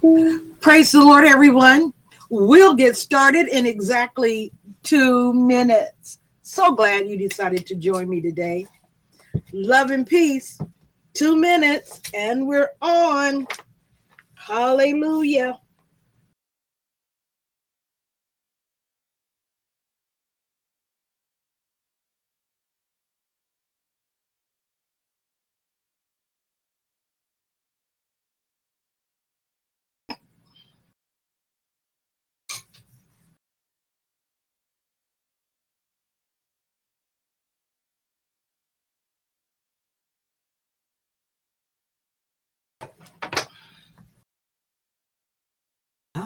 Praise the Lord, everyone. We'll get started in exactly two minutes. So glad you decided to join me today. Love and peace. Two minutes, and we're on. Hallelujah.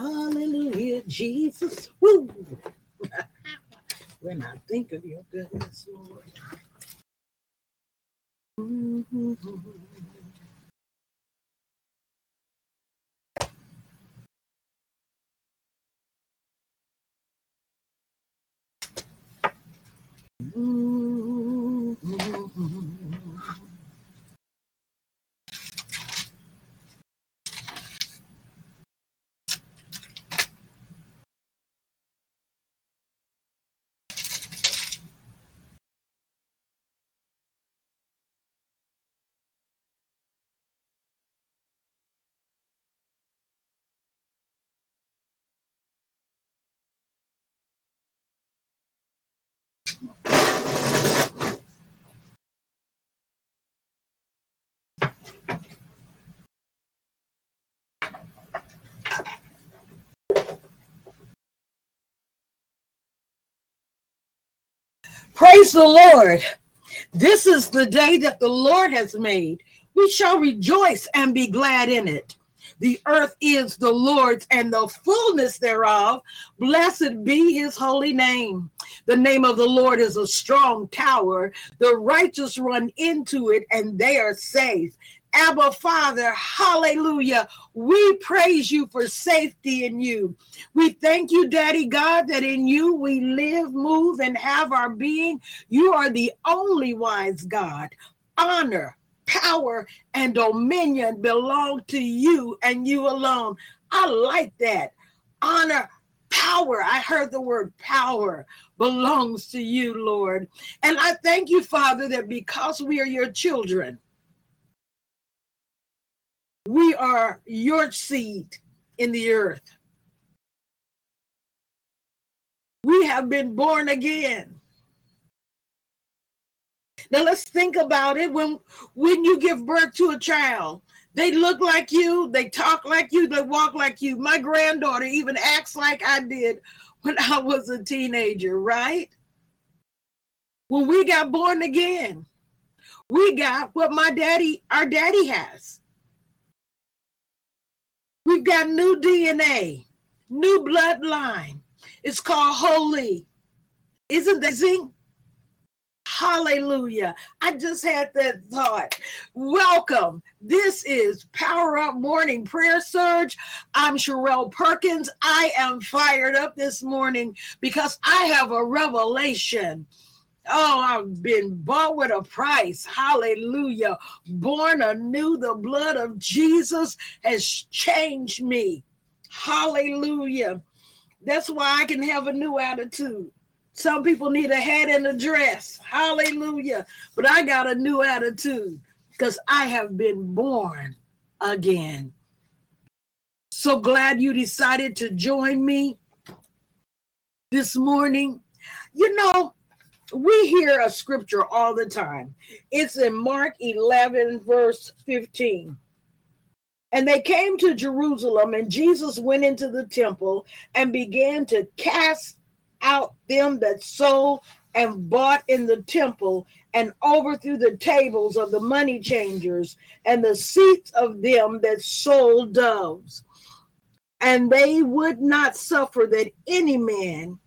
Hallelujah, Jesus. Woo. when I think of your goodness, Lord. Mm-hmm. Mm-hmm. Praise the Lord. This is the day that the Lord has made. We shall rejoice and be glad in it. The earth is the Lord's and the fullness thereof. Blessed be his holy name. The name of the Lord is a strong tower. The righteous run into it and they are safe. Abba Father, hallelujah. We praise you for safety in you. We thank you, Daddy God, that in you we live, move, and have our being. You are the only wise God. Honor, power, and dominion belong to you and you alone. I like that. Honor, power. I heard the word power belongs to you, Lord. And I thank you, Father, that because we are your children, we are your seed in the earth. We have been born again. Now let's think about it. When when you give birth to a child, they look like you, they talk like you, they walk like you. My granddaughter even acts like I did when I was a teenager, right? When we got born again, we got what my daddy, our daddy has. We've got new DNA, new bloodline. It's called holy. Isn't that zing? Hallelujah. I just had that thought. Welcome. This is Power Up Morning Prayer Surge. I'm Sherelle Perkins. I am fired up this morning because I have a revelation Oh, I've been bought with a price. Hallelujah. Born anew, the blood of Jesus has changed me. Hallelujah. That's why I can have a new attitude. Some people need a hat and a dress. Hallelujah. But I got a new attitude because I have been born again. So glad you decided to join me this morning. You know, we hear a scripture all the time. It's in Mark 11, verse 15. And they came to Jerusalem, and Jesus went into the temple and began to cast out them that sold and bought in the temple and overthrew the tables of the money changers and the seats of them that sold doves. And they would not suffer that any man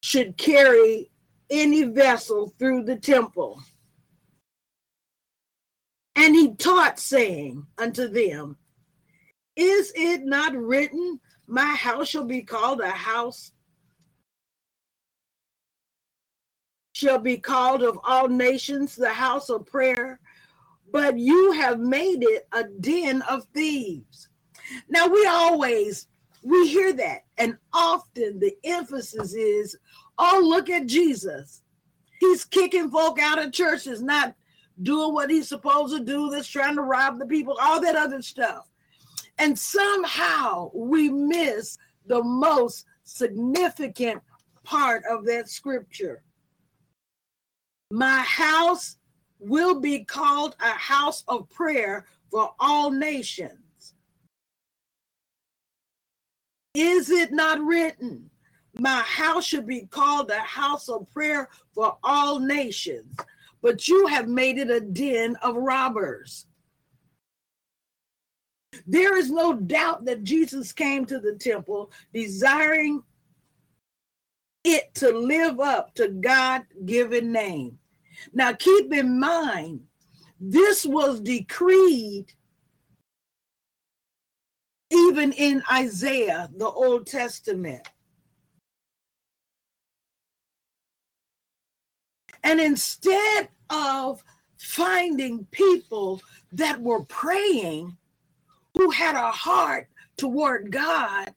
should carry any vessel through the temple. And he taught, saying unto them, Is it not written, My house shall be called a house, shall be called of all nations the house of prayer, but you have made it a den of thieves. Now we always we hear that, and often the emphasis is, oh, look at Jesus. He's kicking folk out of churches, not doing what he's supposed to do, that's trying to rob the people, all that other stuff. And somehow we miss the most significant part of that scripture. My house will be called a house of prayer for all nations. Is it not written? My house should be called a house of prayer for all nations, but you have made it a den of robbers. There is no doubt that Jesus came to the temple desiring it to live up to God given name. Now, keep in mind, this was decreed even in Isaiah, the Old Testament. And instead of finding people that were praying who had a heart toward God,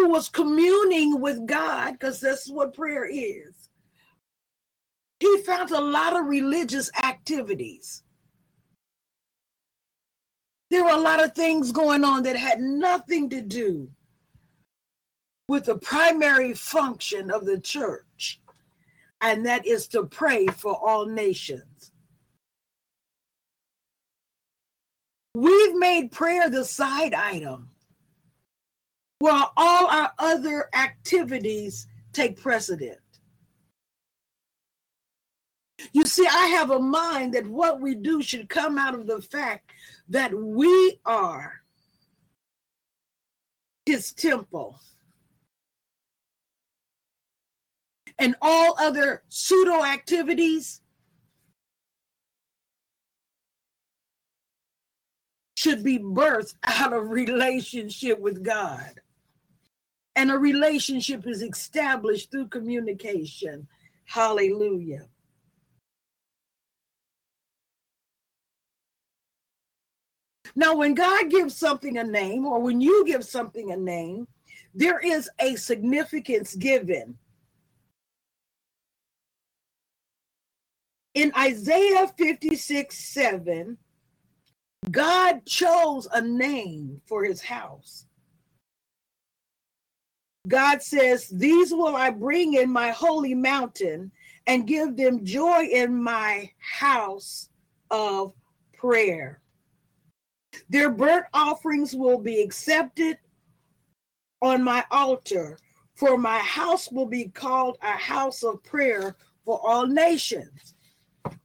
who was communing with God, because that's what prayer is. He found a lot of religious activities. There were a lot of things going on that had nothing to do with the primary function of the church, and that is to pray for all nations. We've made prayer the side item while all our other activities take precedent. You see, I have a mind that what we do should come out of the fact that we are his temple. And all other pseudo activities should be birthed out of relationship with God. And a relationship is established through communication. Hallelujah. Now, when God gives something a name, or when you give something a name, there is a significance given. In Isaiah 56 7, God chose a name for his house. God says, These will I bring in my holy mountain and give them joy in my house of prayer. Their burnt offerings will be accepted on my altar, for my house will be called a house of prayer for all nations.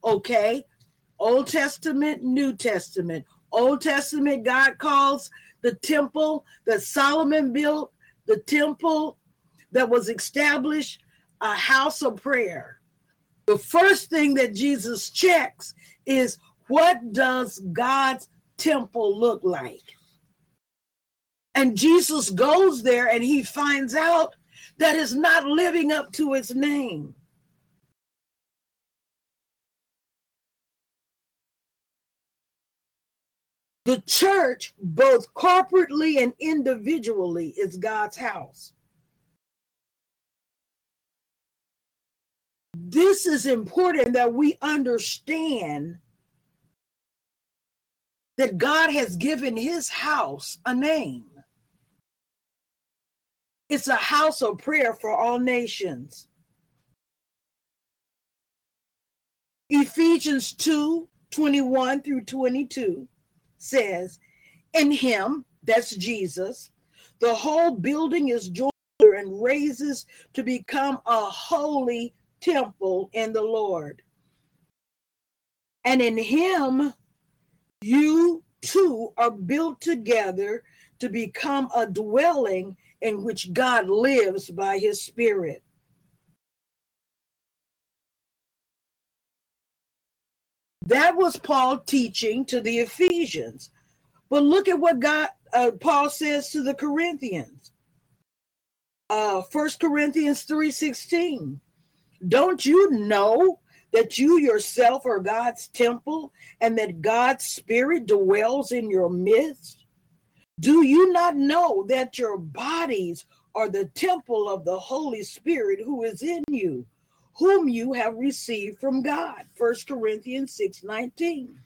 Okay, Old Testament, New Testament. Old Testament, God calls the temple that Solomon built, the temple that was established, a house of prayer. The first thing that Jesus checks is what does God's temple look like? And Jesus goes there and he finds out that it's not living up to its name. The church, both corporately and individually, is God's house. This is important that we understand that God has given his house a name. It's a house of prayer for all nations. Ephesians 2 21 through 22 says, In him, that's Jesus, the whole building is joined and raises to become a holy temple in the Lord. And in him, you too are built together to become a dwelling in which God lives by his Spirit. That was Paul teaching to the Ephesians. But look at what God uh, Paul says to the Corinthians. Uh 1 Corinthians 3:16. Don't you know that you yourself are God's temple and that God's spirit dwells in your midst? Do you not know that your bodies are the temple of the Holy Spirit who is in you, whom you have received from God? 1 Corinthians 6 19.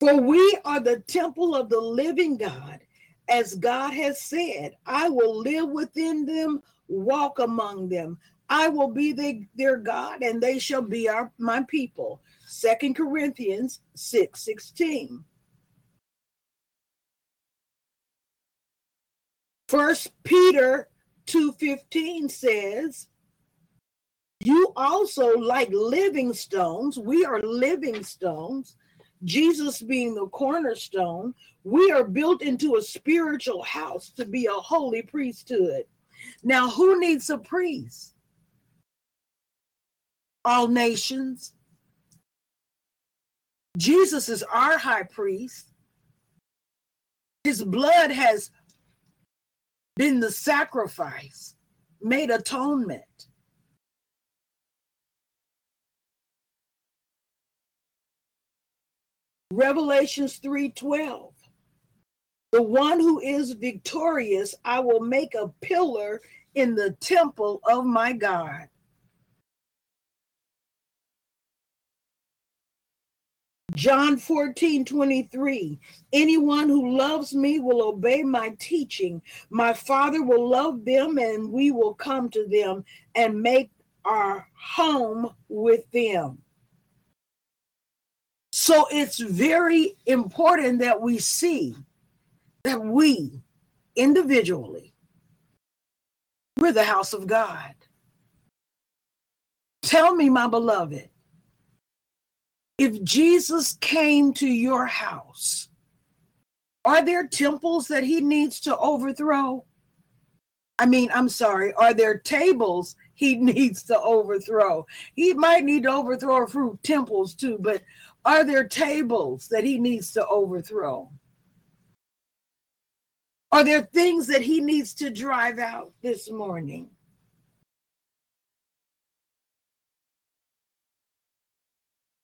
For we are the temple of the living God, as God has said, I will live within them, walk among them. I will be the, their God, and they shall be our, my people. Second Corinthians 6 16. First Peter 2:15 says, You also like living stones, we are living stones, Jesus being the cornerstone, we are built into a spiritual house to be a holy priesthood. Now, who needs a priest? All nations. Jesus is our high priest. His blood has been the sacrifice, made atonement. Revelations 3:12. The one who is victorious, I will make a pillar in the temple of my God. John 14, 23. Anyone who loves me will obey my teaching. My Father will love them, and we will come to them and make our home with them. So it's very important that we see that we individually, we're the house of God. Tell me, my beloved, if Jesus came to your house, are there temples that he needs to overthrow? I mean, I'm sorry, are there tables he needs to overthrow? He might need to overthrow a few temples too, but are there tables that he needs to overthrow? Are there things that he needs to drive out this morning?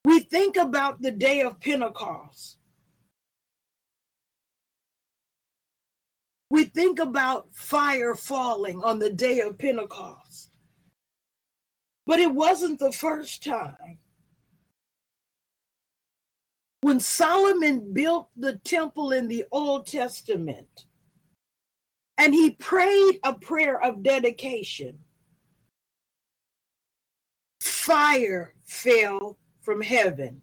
We think about the day of Pentecost. We think about fire falling on the day of Pentecost. But it wasn't the first time. When Solomon built the temple in the Old Testament and he prayed a prayer of dedication, fire fell from heaven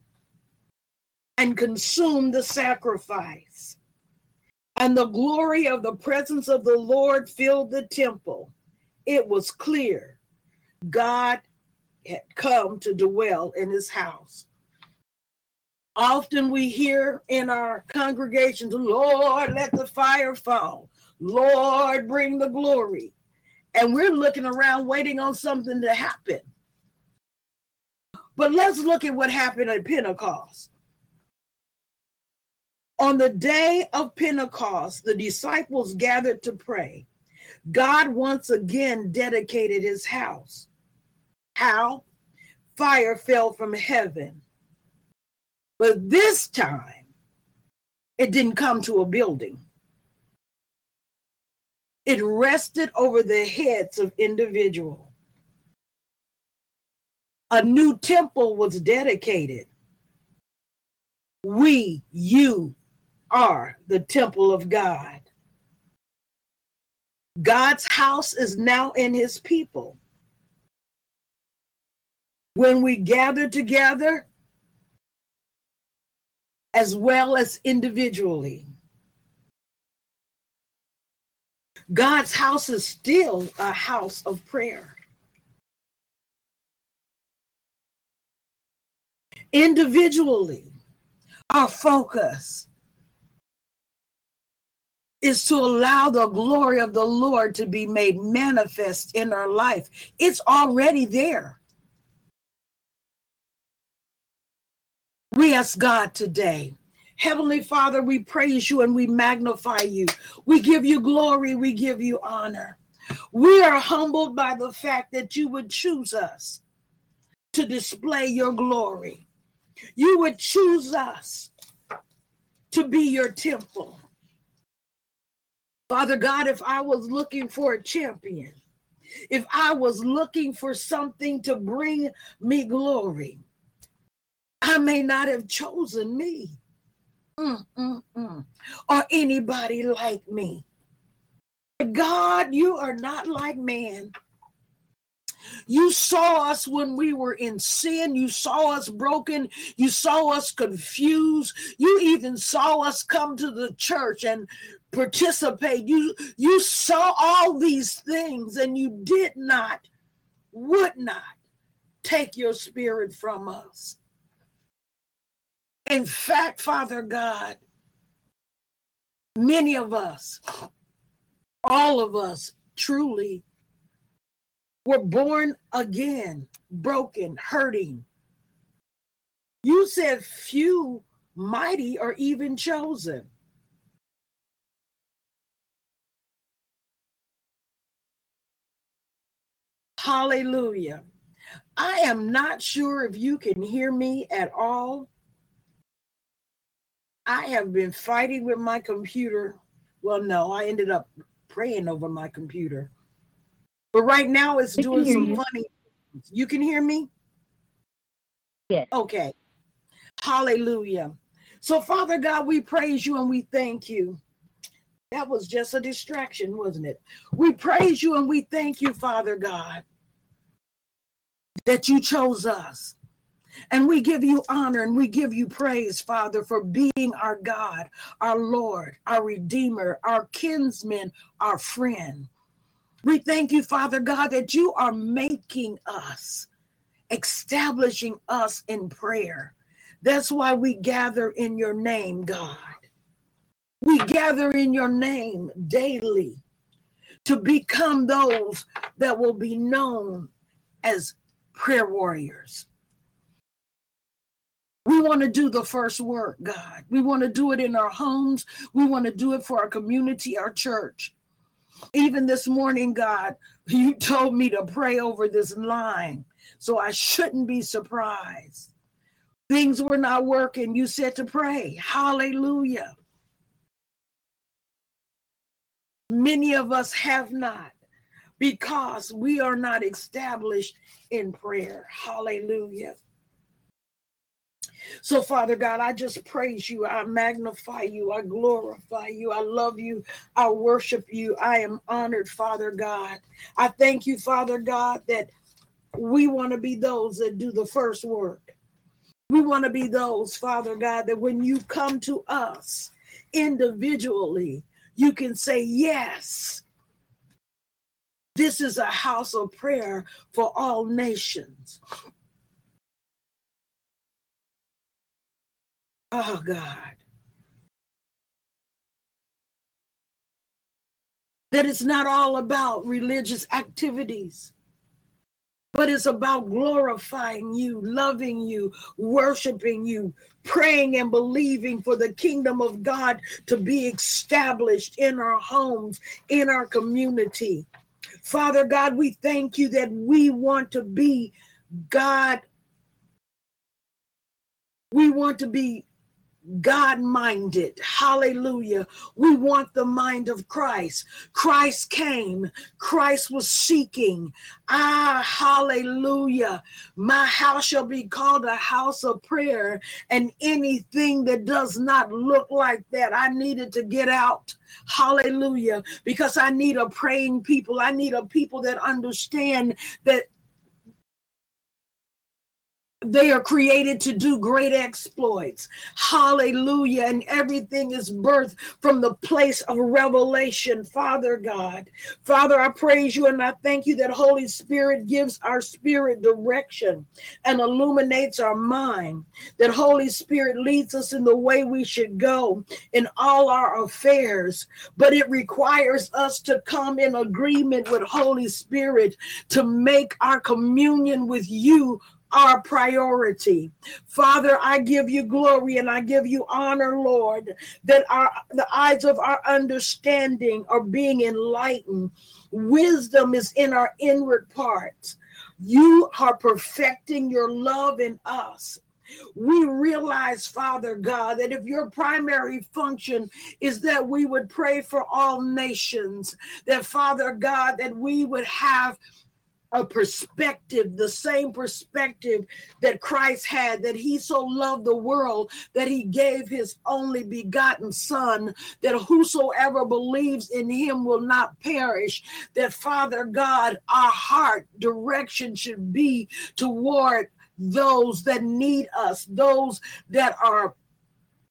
and consumed the sacrifice. And the glory of the presence of the Lord filled the temple. It was clear God had come to dwell in his house. Often we hear in our congregations, Lord, let the fire fall. Lord, bring the glory. And we're looking around waiting on something to happen. But let's look at what happened at Pentecost. On the day of Pentecost, the disciples gathered to pray. God once again dedicated his house. How? Fire fell from heaven. But this time, it didn't come to a building. It rested over the heads of individuals a new temple was dedicated. We, you, are the temple of God. God's house is now in his people. When we gather together, as well as individually, God's house is still a house of prayer. individually, our focus is to allow the glory of the Lord to be made manifest in our life. It's already there. We ask God today. Heavenly Father, we praise you and we magnify you. We give you glory, we give you honor. We are humbled by the fact that you would choose us to display your glory you would choose us to be your temple. Father God, if I was looking for a champion, if I was looking for something to bring me glory, I may not have chosen me mm, mm, mm, or anybody like me. God, you are not like man. You saw us when we were in sin. You saw us broken. You saw us confused. You even saw us come to the church and participate. You, you saw all these things and you did not, would not take your spirit from us. In fact, Father God, many of us, all of us truly were born again, broken, hurting. You said few mighty are even chosen. Hallelujah. I am not sure if you can hear me at all. I have been fighting with my computer. Well, no, I ended up praying over my computer. But right now it's doing some you. funny. You can hear me? Yes. Okay. Hallelujah. So, Father God, we praise you and we thank you. That was just a distraction, wasn't it? We praise you and we thank you, Father God, that you chose us. And we give you honor and we give you praise, Father, for being our God, our Lord, our Redeemer, our kinsman, our friend. We thank you, Father God, that you are making us, establishing us in prayer. That's why we gather in your name, God. We gather in your name daily to become those that will be known as prayer warriors. We want to do the first work, God. We want to do it in our homes. We want to do it for our community, our church. Even this morning, God, you told me to pray over this line, so I shouldn't be surprised. Things were not working. You said to pray. Hallelujah. Many of us have not because we are not established in prayer. Hallelujah. So, Father God, I just praise you. I magnify you. I glorify you. I love you. I worship you. I am honored, Father God. I thank you, Father God, that we want to be those that do the first work. We want to be those, Father God, that when you come to us individually, you can say, Yes, this is a house of prayer for all nations. Oh, God. That it's not all about religious activities, but it's about glorifying you, loving you, worshiping you, praying and believing for the kingdom of God to be established in our homes, in our community. Father God, we thank you that we want to be God. We want to be God minded. Hallelujah. We want the mind of Christ. Christ came, Christ was seeking. Ah, hallelujah. My house shall be called a house of prayer, and anything that does not look like that, I needed to get out. Hallelujah. Because I need a praying people. I need a people that understand that they are created to do great exploits. Hallelujah. And everything is birthed from the place of revelation, Father God. Father, I praise you and I thank you that Holy Spirit gives our spirit direction and illuminates our mind. That Holy Spirit leads us in the way we should go in all our affairs. But it requires us to come in agreement with Holy Spirit to make our communion with you our priority. Father, I give you glory and I give you honor, Lord, that our the eyes of our understanding are being enlightened. Wisdom is in our inward parts. You are perfecting your love in us. We realize, Father God, that if your primary function is that we would pray for all nations, that Father God, that we would have a perspective, the same perspective that Christ had, that he so loved the world that he gave his only begotten Son, that whosoever believes in him will not perish. That Father God, our heart direction should be toward those that need us, those that are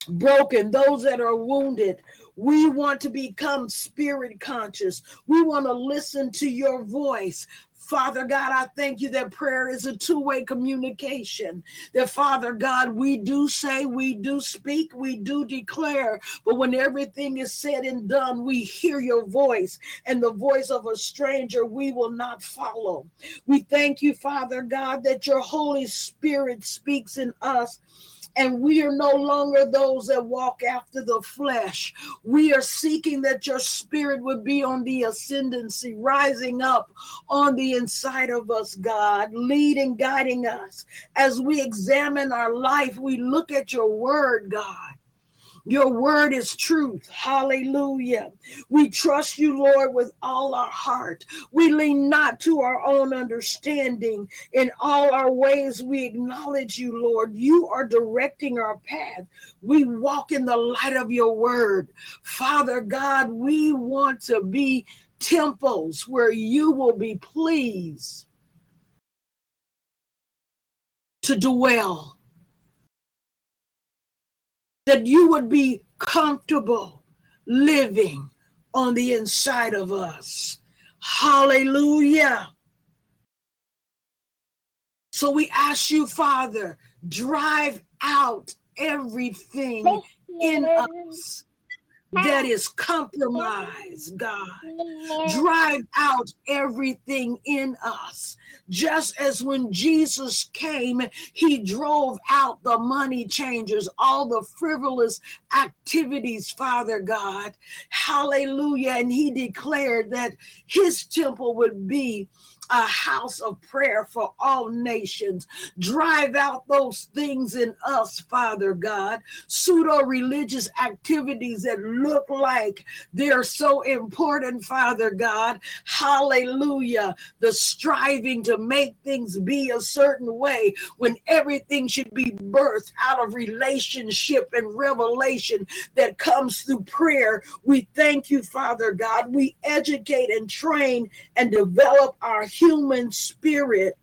broken, those that are wounded. We want to become spirit conscious. We want to listen to your voice. Father God, I thank you that prayer is a two way communication. That, Father God, we do say, we do speak, we do declare, but when everything is said and done, we hear your voice and the voice of a stranger we will not follow. We thank you, Father God, that your Holy Spirit speaks in us and we are no longer those that walk after the flesh. We are seeking that your spirit would be on the ascendancy, rising up on the inside of us, God, leading, guiding us. As we examine our life, we look at your word, God. Your word is truth. Hallelujah. We trust you, Lord, with all our heart. We lean not to our own understanding. In all our ways, we acknowledge you, Lord. You are directing our path. We walk in the light of your word. Father God, we want to be temples where you will be pleased to dwell that you would be comfortable living on the inside of us. Hallelujah. So we ask you, Father, drive out everything in us that ah. is compromised, God. Drive out everything in us. Just as when Jesus came, he drove out the money changers, all the frivolous activities, Father God. Hallelujah. And he declared that his temple would be a house of prayer for all nations. Drive out those things in us, Father God, pseudo religious activities that look like they're so important, Father God. Hallelujah. The striving to make things be a certain way when everything should be birthed out of relationship and revelation that comes through prayer. We thank you, Father God. We educate and train and develop our human spirit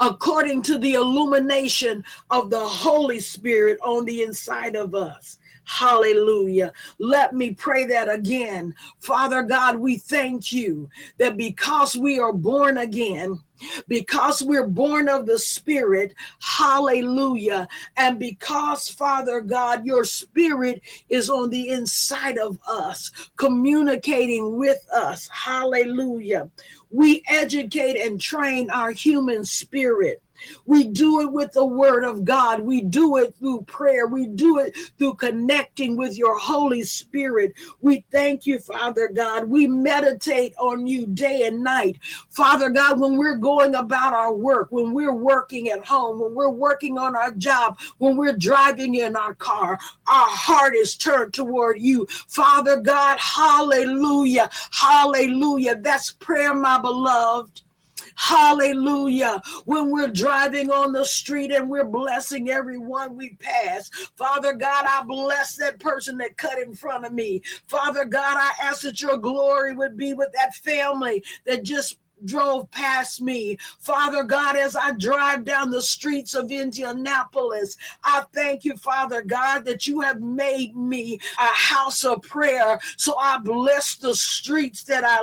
according to the illumination of the Holy Spirit on the inside of us. Hallelujah. Let me pray that again. Father God, we thank you that because we are born again, because we're born of the Spirit, hallelujah. And because, Father God, your Spirit is on the inside of us, communicating with us, hallelujah. We educate and train our human spirit we do it with the word of God. We do it through prayer. We do it through connecting with your Holy Spirit. We thank you, Father God. We meditate on you day and night. Father God, when we're going about our work, when we're working at home, when we're working on our job, when we're driving in our car, our heart is turned toward you. Father God, hallelujah. Hallelujah. That's prayer, my beloved. Hallelujah. When we're driving on the street and we're blessing everyone we pass. Father God, I bless that person that cut in front of me. Father God, I ask that your glory would be with that family that just drove past me. Father God, as I drive down the streets of Indianapolis, I thank you, Father God, that you have made me a house of prayer. So I bless the streets that I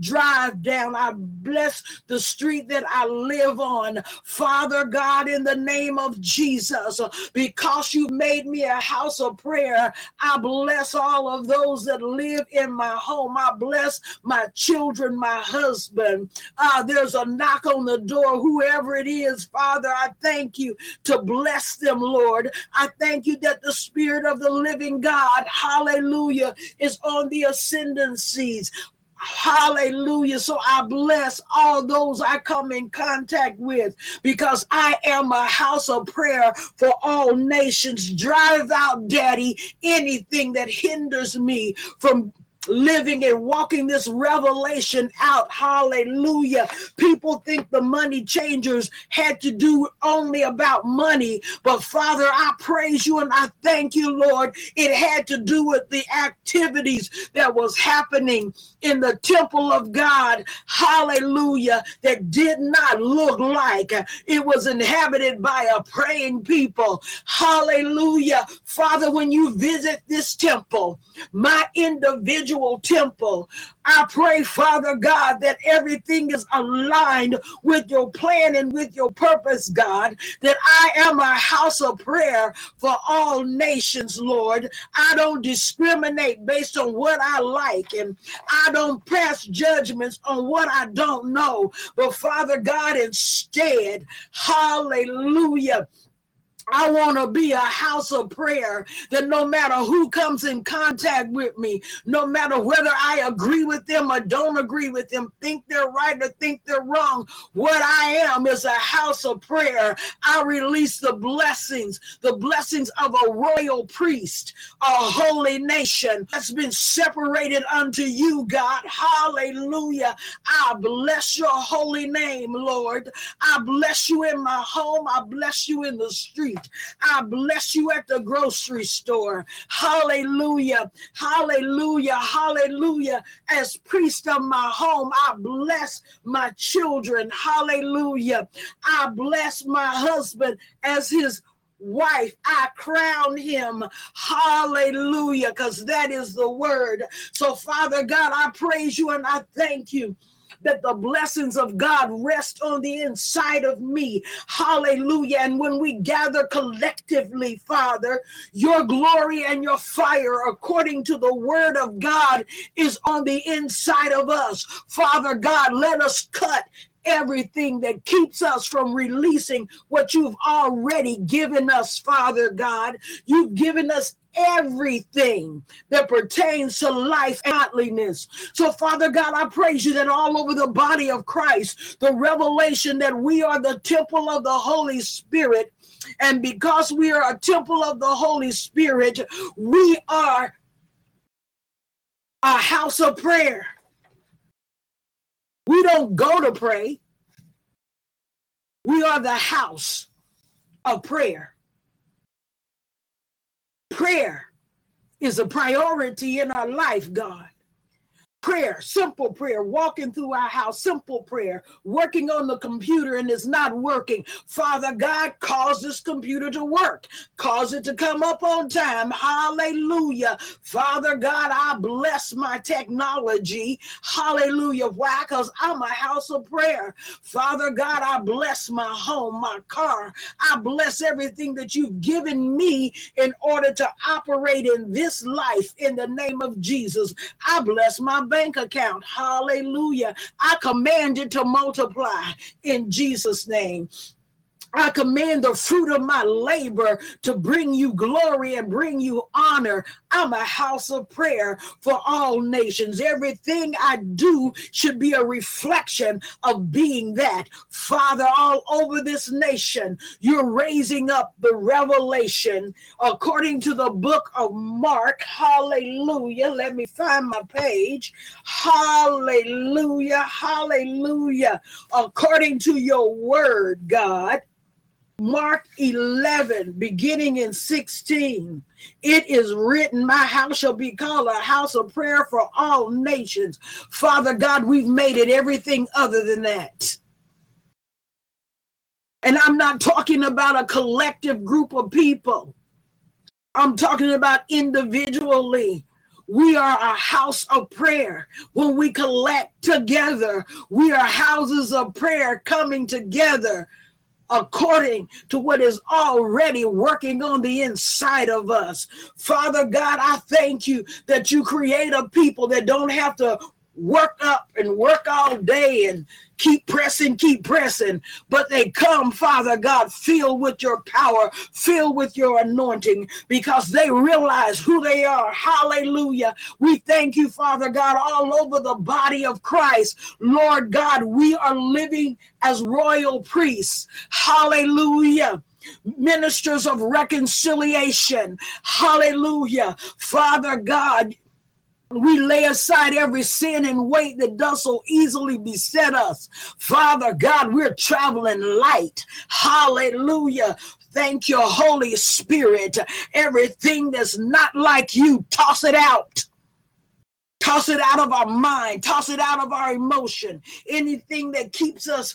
drive down. I bless the street that I live on. Father God, in the name of Jesus, because you made me a house of prayer, I bless all of those that live in my home. I bless my children, my husband. Uh, there's a knock on the door, whoever it is, Father, I thank you to bless them, Lord. I thank you that the Spirit of the living God, hallelujah, is on the ascendancies. Hallelujah. So I bless all those I come in contact with because I am a house of prayer for all nations. Drive out, Daddy, anything that hinders me from living and walking this revelation out. Hallelujah. People think the money changers had to do only about money, but Father, I praise you and I thank you, Lord. It had to do with the activities that was happening in the temple of God. Hallelujah. That did not look like it was inhabited by a praying people. Hallelujah. Father, when you visit this temple, my individual individual temple. I pray, Father God, that everything is aligned with your plan and with your purpose, God, that I am a house of prayer for all nations, Lord. I don't discriminate based on what I like, and I don't pass judgments on what I don't know. But Father God, instead, hallelujah. I want to be a house of prayer that no matter who comes in contact with me, no matter whether I agree with them or don't agree with them, think they're right or think they're wrong, what I am is a house of prayer. I release the blessings, the blessings of a royal priest, a holy nation that's been separated unto you, God. Hallelujah. I bless your holy name, Lord. I bless you in my home. I bless you in the street street. I bless you at the grocery store. Hallelujah. Hallelujah. Hallelujah. As priest of my home, I bless my children. Hallelujah. I bless my husband as his wife, I crown him. Hallelujah, because that is the word. So, Father God, I praise you and I thank you that the blessings of God rest on the inside of me. Hallelujah. And when we gather collectively, Father, your glory and your fire, according to the word of God, is on the inside of us. Father God, let us cut everything that keeps us from releasing what you've already given us, Father God. You've given us everything that pertains to life and godliness. So, Father God, I praise you that all over the body of Christ, the revelation that we are the temple of the Holy Spirit. And because we are a temple of the Holy Spirit, we are a house of prayer. We don't go to pray, we are the house of prayer. Prayer is a priority in our life, God prayer, simple prayer, walking through our house, simple prayer, working on the computer and it's not working. Father God, cause this computer to work, cause it to come up on time. Hallelujah. Father God, I bless my technology. Hallelujah. Why? Because I'm a house of prayer. Father God, I bless my home, my car. I bless everything that you've given me in order to operate in this life in the name of Jesus. I bless my bank account. Hallelujah. I command it to multiply in Jesus' name. I command the fruit of my labor to bring you glory and bring you honor. I'm a house of prayer for all nations. Everything I do should be a reflection of being that. Father, all over this nation, you're raising up the revelation according to the book of Mark. Hallelujah. Let me find my page. Hallelujah. Hallelujah. According to your word, God. Mark 11, beginning in 16. It is written, My house shall be called a house of prayer for all nations. Father God, we've made it everything other than that. And I'm not talking about a collective group of people, I'm talking about individually. We are a house of prayer. When we collect together, we are houses of prayer coming together according to what is already working on the inside of us. Father God, I thank you that you create a people that don't have to work up and work all day and keep pressing, keep pressing. But they come, Father God, filled with your power, filled with your anointing, because they realize who they are. Hallelujah. We thank you, Father God, all over the body of Christ. Lord God, we are living as royal priests. Hallelujah ministers of reconciliation. Hallelujah. Father God, we lay aside every sin and weight that does so easily beset us. Father God, we're traveling light. Hallelujah. Thank you, Holy Spirit. Everything that's not like you, toss it out. Toss it out of our mind, toss it out of our emotion. Anything that keeps us,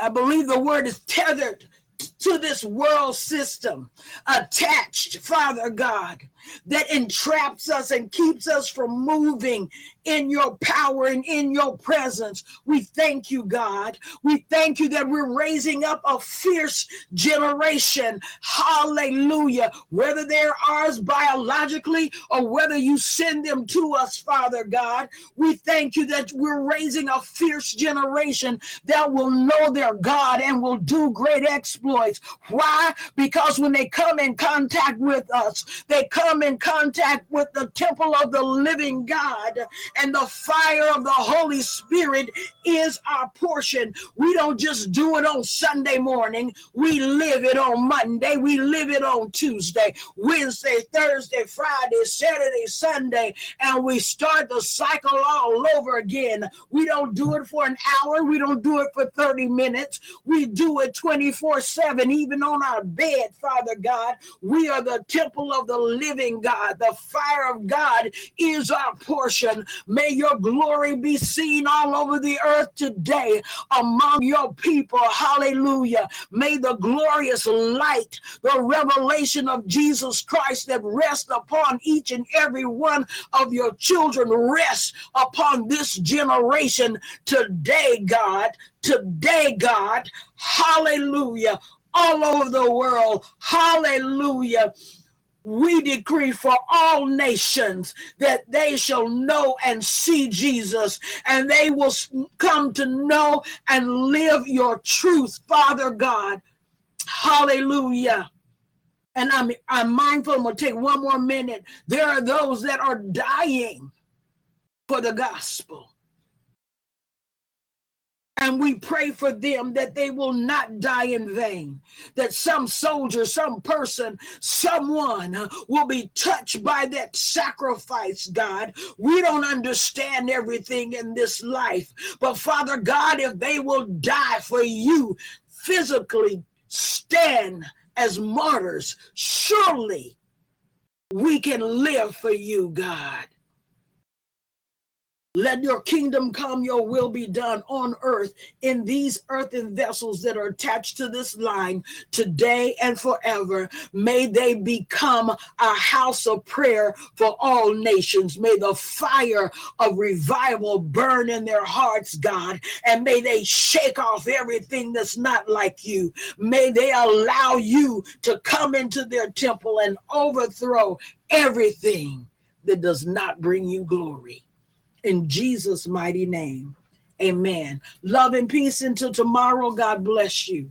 I believe the word is tethered to this world system attached, Father God, that entraps us and keeps us from moving in your power and in your presence. We thank you, God. We thank you that we're raising up a fierce generation. Hallelujah. Whether they're ours biologically or whether you send them to us, Father God, we thank you that we're raising a fierce generation that will know their God and will do great exploits. Why? Because when they come in contact with us, they come in contact with the temple of the living God and the fire of the Holy Spirit is our portion. We don't just do it on Sunday morning, we live it on Monday, we live it on Tuesday, Wednesday, Thursday, Friday, Saturday, Sunday, and we start the cycle all over again. We don't do it for an hour, we don't do it for 30 minutes, we do it 24 7, even on our bed, Father God. We are the temple of the living God. The fire of God is our portion. May your glory be seen all over the earth today among your people. Hallelujah. May the glorious light, the revelation of Jesus Christ that rests upon each and every one of your children rest upon this generation today, God. Today, God. Hallelujah. All over the world. Hallelujah we decree for all nations that they shall know and see Jesus and they will come to know and live your truth, Father God. Hallelujah. And I'm, I'm mindful, I'm going to take one more minute. There are those that are dying for the gospel. And we pray for them that they will not die in vain, that some soldier, some person, someone will be touched by that sacrifice, God. We don't understand everything in this life, but Father God, if they will die for you, physically stand as martyrs, surely we can live for you, God. Let your kingdom come, your will be done on earth in these earthen vessels that are attached to this line today and forever. May they become a house of prayer for all nations. May the fire of revival burn in their hearts, God, and may they shake off everything that's not like you. May they allow you to come into their temple and overthrow everything that does not bring you glory in Jesus' mighty name. Amen. Love and peace until tomorrow. God bless you.